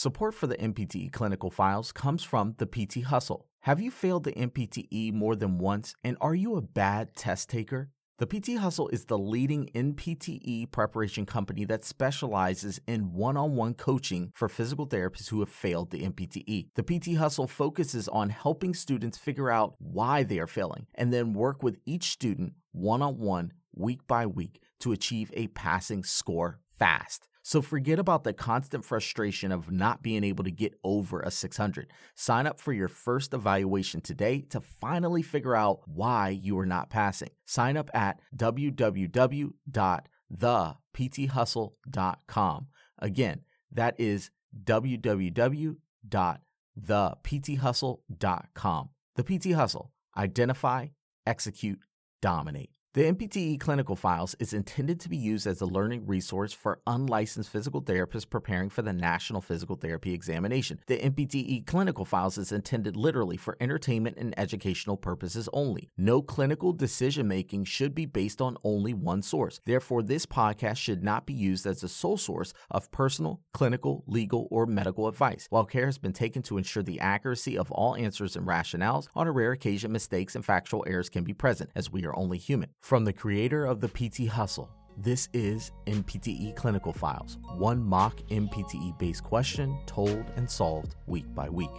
Support for the NPTE clinical files comes from the PT Hustle. Have you failed the NPTE more than once and are you a bad test taker? The PT Hustle is the leading NPTE preparation company that specializes in one on one coaching for physical therapists who have failed the NPTE. The PT Hustle focuses on helping students figure out why they are failing and then work with each student one on one, week by week, to achieve a passing score fast. So forget about the constant frustration of not being able to get over a 600. Sign up for your first evaluation today to finally figure out why you are not passing. Sign up at www.thepthustle.com. Again, that is www.thepthustle.com. The PT Hustle. Identify, execute, dominate. The NPTE clinical files is intended to be used as a learning resource for unlicensed physical therapists preparing for the National Physical Therapy Examination. The NPTE clinical files is intended literally for entertainment and educational purposes only. No clinical decision making should be based on only one source. Therefore, this podcast should not be used as the sole source of personal, clinical, legal, or medical advice. While care has been taken to ensure the accuracy of all answers and rationales, on a rare occasion, mistakes and factual errors can be present, as we are only human. From the creator of the PT Hustle, this is NPTE Clinical Files, one mock NPTE based question told and solved week by week.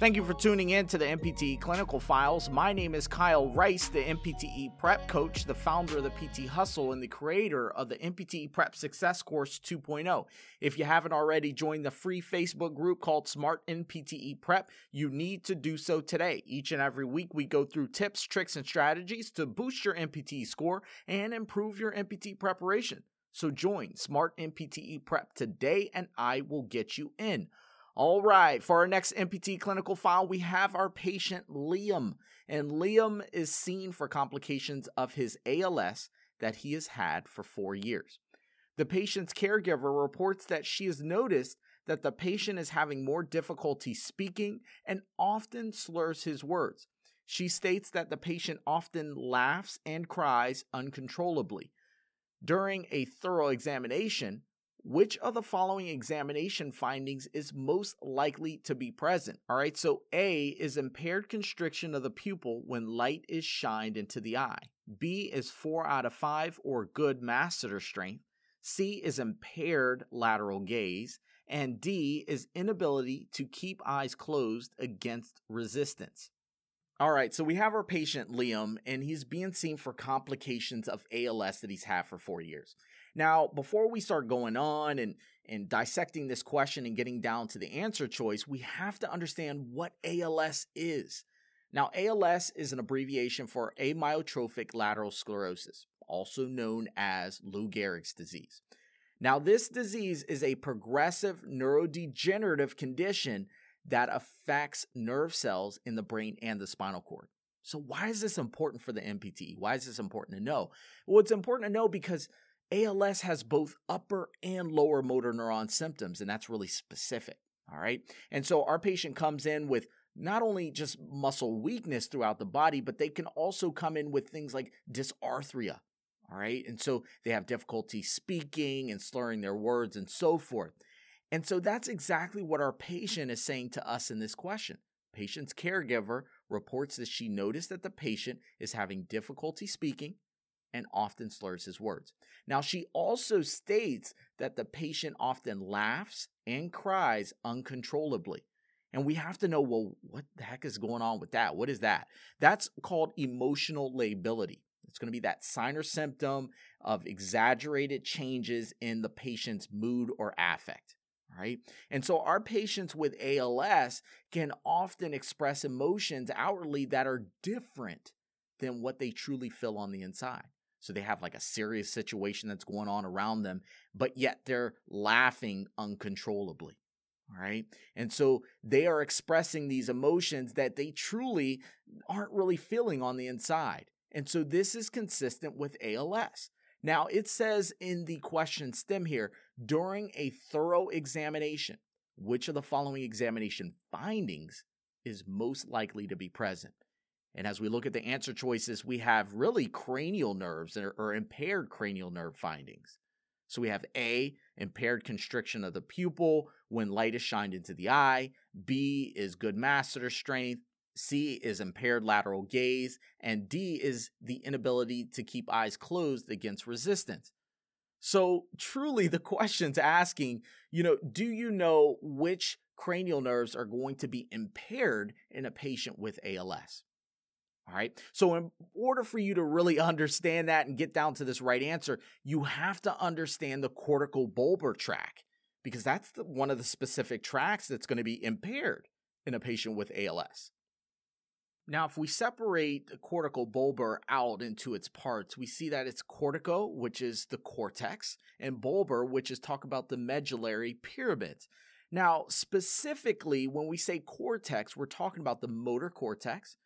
Thank you for tuning in to the NPTE Clinical Files. My name is Kyle Rice, the NPTE Prep Coach, the founder of the PT Hustle, and the creator of the NPTE Prep Success Course 2.0. If you haven't already joined the free Facebook group called Smart NPTE Prep, you need to do so today. Each and every week, we go through tips, tricks, and strategies to boost your NPTE score and improve your NPTE preparation. So join Smart NPTE Prep today, and I will get you in. All right, for our next MPT clinical file, we have our patient Liam. And Liam is seen for complications of his ALS that he has had for four years. The patient's caregiver reports that she has noticed that the patient is having more difficulty speaking and often slurs his words. She states that the patient often laughs and cries uncontrollably. During a thorough examination, which of the following examination findings is most likely to be present? All right, so A is impaired constriction of the pupil when light is shined into the eye. B is 4 out of 5 or good masseter strength. C is impaired lateral gaze. And D is inability to keep eyes closed against resistance. All right, so we have our patient Liam, and he's being seen for complications of ALS that he's had for four years. Now, before we start going on and, and dissecting this question and getting down to the answer choice, we have to understand what ALS is. Now, ALS is an abbreviation for amyotrophic lateral sclerosis, also known as Lou Gehrig's disease. Now, this disease is a progressive neurodegenerative condition that affects nerve cells in the brain and the spinal cord. So, why is this important for the NPTE? Why is this important to know? Well, it's important to know because ALS has both upper and lower motor neuron symptoms, and that's really specific. All right. And so, our patient comes in with not only just muscle weakness throughout the body, but they can also come in with things like dysarthria. All right. And so they have difficulty speaking and slurring their words and so forth. And so that's exactly what our patient is saying to us in this question. Patient's caregiver reports that she noticed that the patient is having difficulty speaking and often slurs his words. Now, she also states that the patient often laughs and cries uncontrollably. And we have to know, well, what the heck is going on with that? What is that? That's called emotional lability. It's going to be that sign or symptom of exaggerated changes in the patient's mood or affect right? And so our patients with ALS can often express emotions outwardly that are different than what they truly feel on the inside. So they have like a serious situation that's going on around them, but yet they're laughing uncontrollably. All right. And so they are expressing these emotions that they truly aren't really feeling on the inside. And so this is consistent with ALS. Now, it says in the question stem here during a thorough examination, which of the following examination findings is most likely to be present? And as we look at the answer choices, we have really cranial nerves or, impaired cranial nerve findings. So we have A, impaired constriction of the pupil when light is shined into the eye. B is good masseter strength. C is impaired lateral gaze. And D is the inability to keep eyes closed against resistance. So, truly, the question's asking, you know, do you know which cranial nerves are going to be impaired in a patient with ALS? All right. So, in order for you to really understand that and get down to this right answer, you have to understand the cortical bulbar tract because that's the, one of the specific tracts that's going to be impaired in a patient with ALS. Now, if we separate the cortical bulbar out into its parts, we see that it's cortico, which is the cortex, and bulbar, which is talk about the medullary pyramids. Now, specifically, when we say cortex, we're talking about the motor cortex,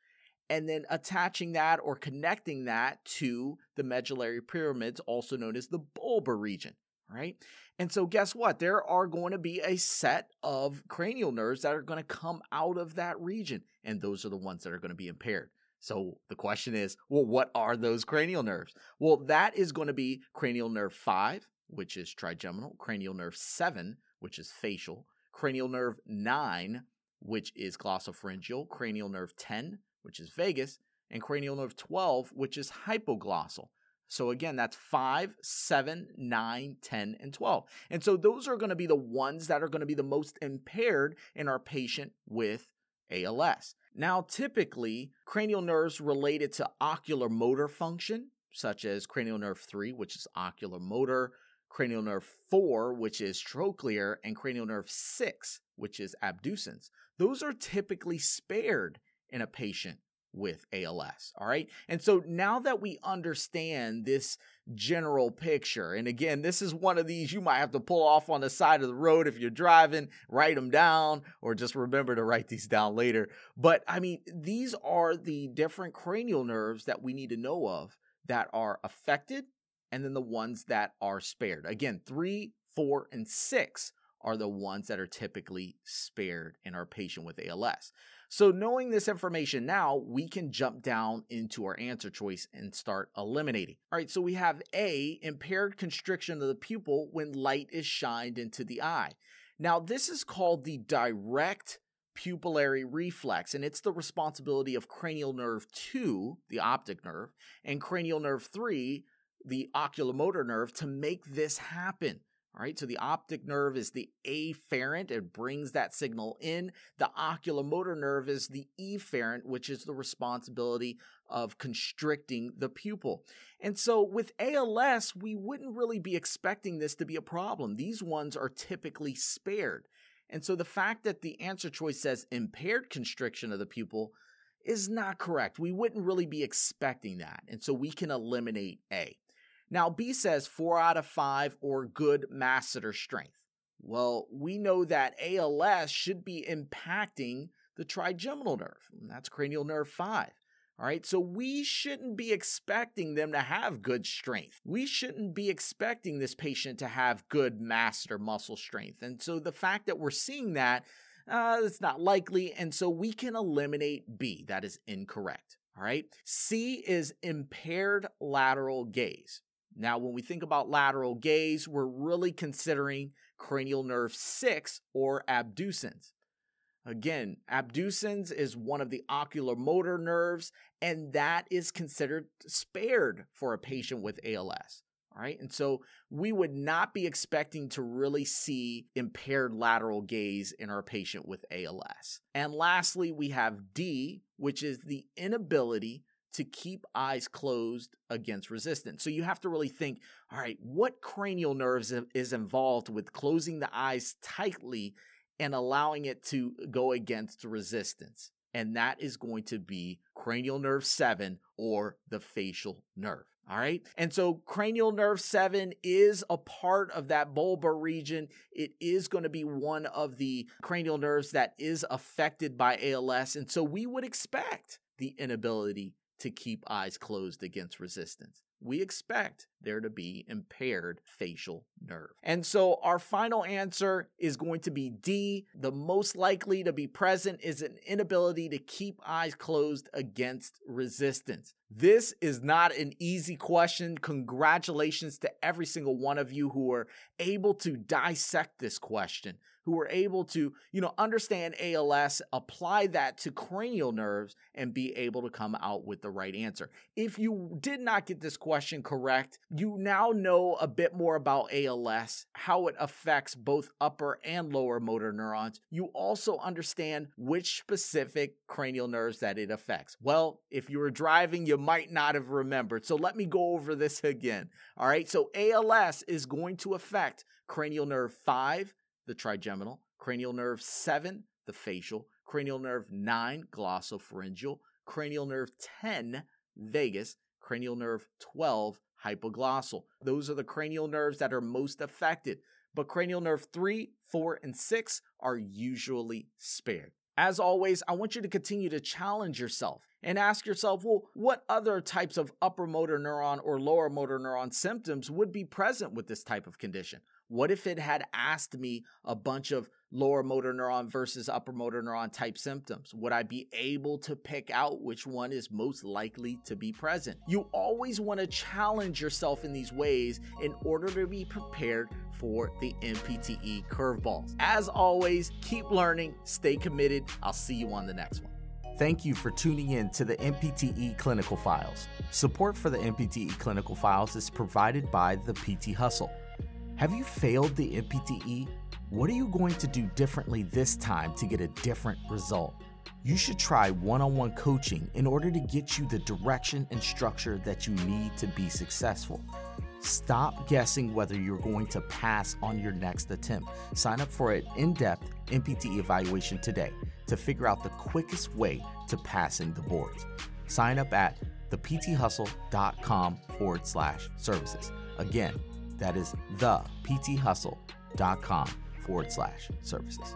and then attaching that or connecting that to the medullary pyramids, also known as the bulbar region, right? And so, guess what? There are going to be a set of cranial nerves that are going to come out of that region, and those are the ones that are going to be impaired. So, the question is well, what are those cranial nerves? Well, that is going to be cranial nerve 5, which is trigeminal, cranial nerve 7, which is facial, cranial nerve 9, which is glossopharyngeal, cranial nerve 10, which is vagus, and cranial nerve 12, which is hypoglossal. So again, that's 5, 7, 9, 10, and 12. And so those are going to be the ones that are going to be the most impaired in our patient with ALS. Now, typically, cranial nerves related to ocular motor function, such as cranial nerve 3, which is oculomotor, cranial nerve 4, which is trochlear, and cranial nerve 6, which is abducens. Those are typically spared in a patient with ALS. All right. And so now that we understand this general picture, and again, this is one of these you might have to pull off on the side of the road if you're driving, write them down, or just remember to write these down later. But I mean, these are the different cranial nerves that we need to know of that are affected, and then the ones that are spared. Again, three, four, and six are the ones that are typically spared in our patient with ALS. So, knowing this information now, we can jump down into our answer choice and start eliminating. All right, so we have A, impaired constriction of the pupil when light is shined into the eye. Now, this is called the direct pupillary reflex, and it's the responsibility of cranial nerve 2, the optic nerve, and cranial nerve 3, the oculomotor nerve, to make this happen. All right, so the optic nerve is the afferent, it brings that signal in. The oculomotor nerve is the efferent, which is the responsibility of constricting the pupil. And so with ALS, we wouldn't really be expecting this to be a problem. These ones are typically spared. And so the fact that the answer choice says impaired constriction of the pupil is not correct. We wouldn't really be expecting that. And so we can eliminate A. Now, B says four out of five or good masseter strength. Well, we know that ALS should be impacting the trigeminal nerve. that's cranial nerve 5. All right, so we shouldn't be expecting them to have good strength. We shouldn't be expecting this patient to have good masseter muscle strength. And so the fact that we're seeing that, uh, it's not likely. And so we can eliminate B. That is incorrect. All right, C is impaired lateral gaze. Now, when we think about lateral gaze, we're really considering cranial nerve 6 or abducens. Again, abducens is one of the ocular motor nerves, and that is considered spared for a patient with ALS. All right. And so we would not be expecting to really see impaired lateral gaze in our patient with ALS. And lastly, we have D, which is the inability to keep eyes closed against resistance. So you have to really think, all right, what cranial nerves is involved with closing the eyes tightly and allowing it to go against resistance? And that is going to be cranial nerve 7 or the facial nerve. All right. And so cranial nerve 7 is a part of that bulbar region. It is going to be one of the cranial nerves that is affected by ALS. And so we would expect the inability to keep eyes closed against resistance. we expect there to be impaired facial nerve. And so our final answer is going to be D. The most likely to be present is an inability to keep eyes closed against resistance. This is not an easy question. Congratulations to every single one of you who are able to dissect this question who were able to, you know, understand ALS, apply that to cranial nerves, and be able to come out with the right answer. If you did not get this question correct, you now know a bit more about ALS, how it affects both upper and lower motor neurons. You also understand which specific cranial nerves that it affects. Well, if you were driving, you might not have remembered. So let me go over this again. All right. So ALS is going to affect cranial nerve 5, the trigeminal, cranial nerve 7, the facial, cranial nerve 9, glossopharyngeal, cranial nerve 10, vagus, cranial nerve 12, hypoglossal. Those are the cranial nerves that are most affected, but cranial nerve 3, 4, and 6 are usually spared. As always, I want you to continue to challenge yourself and ask yourself, well, what other types of upper motor neuron or lower motor neuron symptoms would be present with this type of condition? What if it had asked me a bunch of lower motor neuron versus upper motor neuron type symptoms? Would I be able to pick out which one is most likely to be present? You always want to challenge yourself in these ways in order to be prepared for the NPTE curveballs. As always, keep learning, stay committed. I'll see you on the next one. Thank you for tuning in to the NPTE Clinical Files. Support for the NPTE Clinical Files is provided by the PT Hustle. Have you failed the NPTE? What are you going to do differently this time to get a different result? You should try one on one coaching in order to get you the direction and structure that you need to be successful. Stop guessing whether you're going to pass on your next attempt. Sign up for an in depth NPTE evaluation today to figure out the quickest way to passing the boards. Sign up at thepthustle.com forward slash services. Again, that is thepthustle.com forward slash services.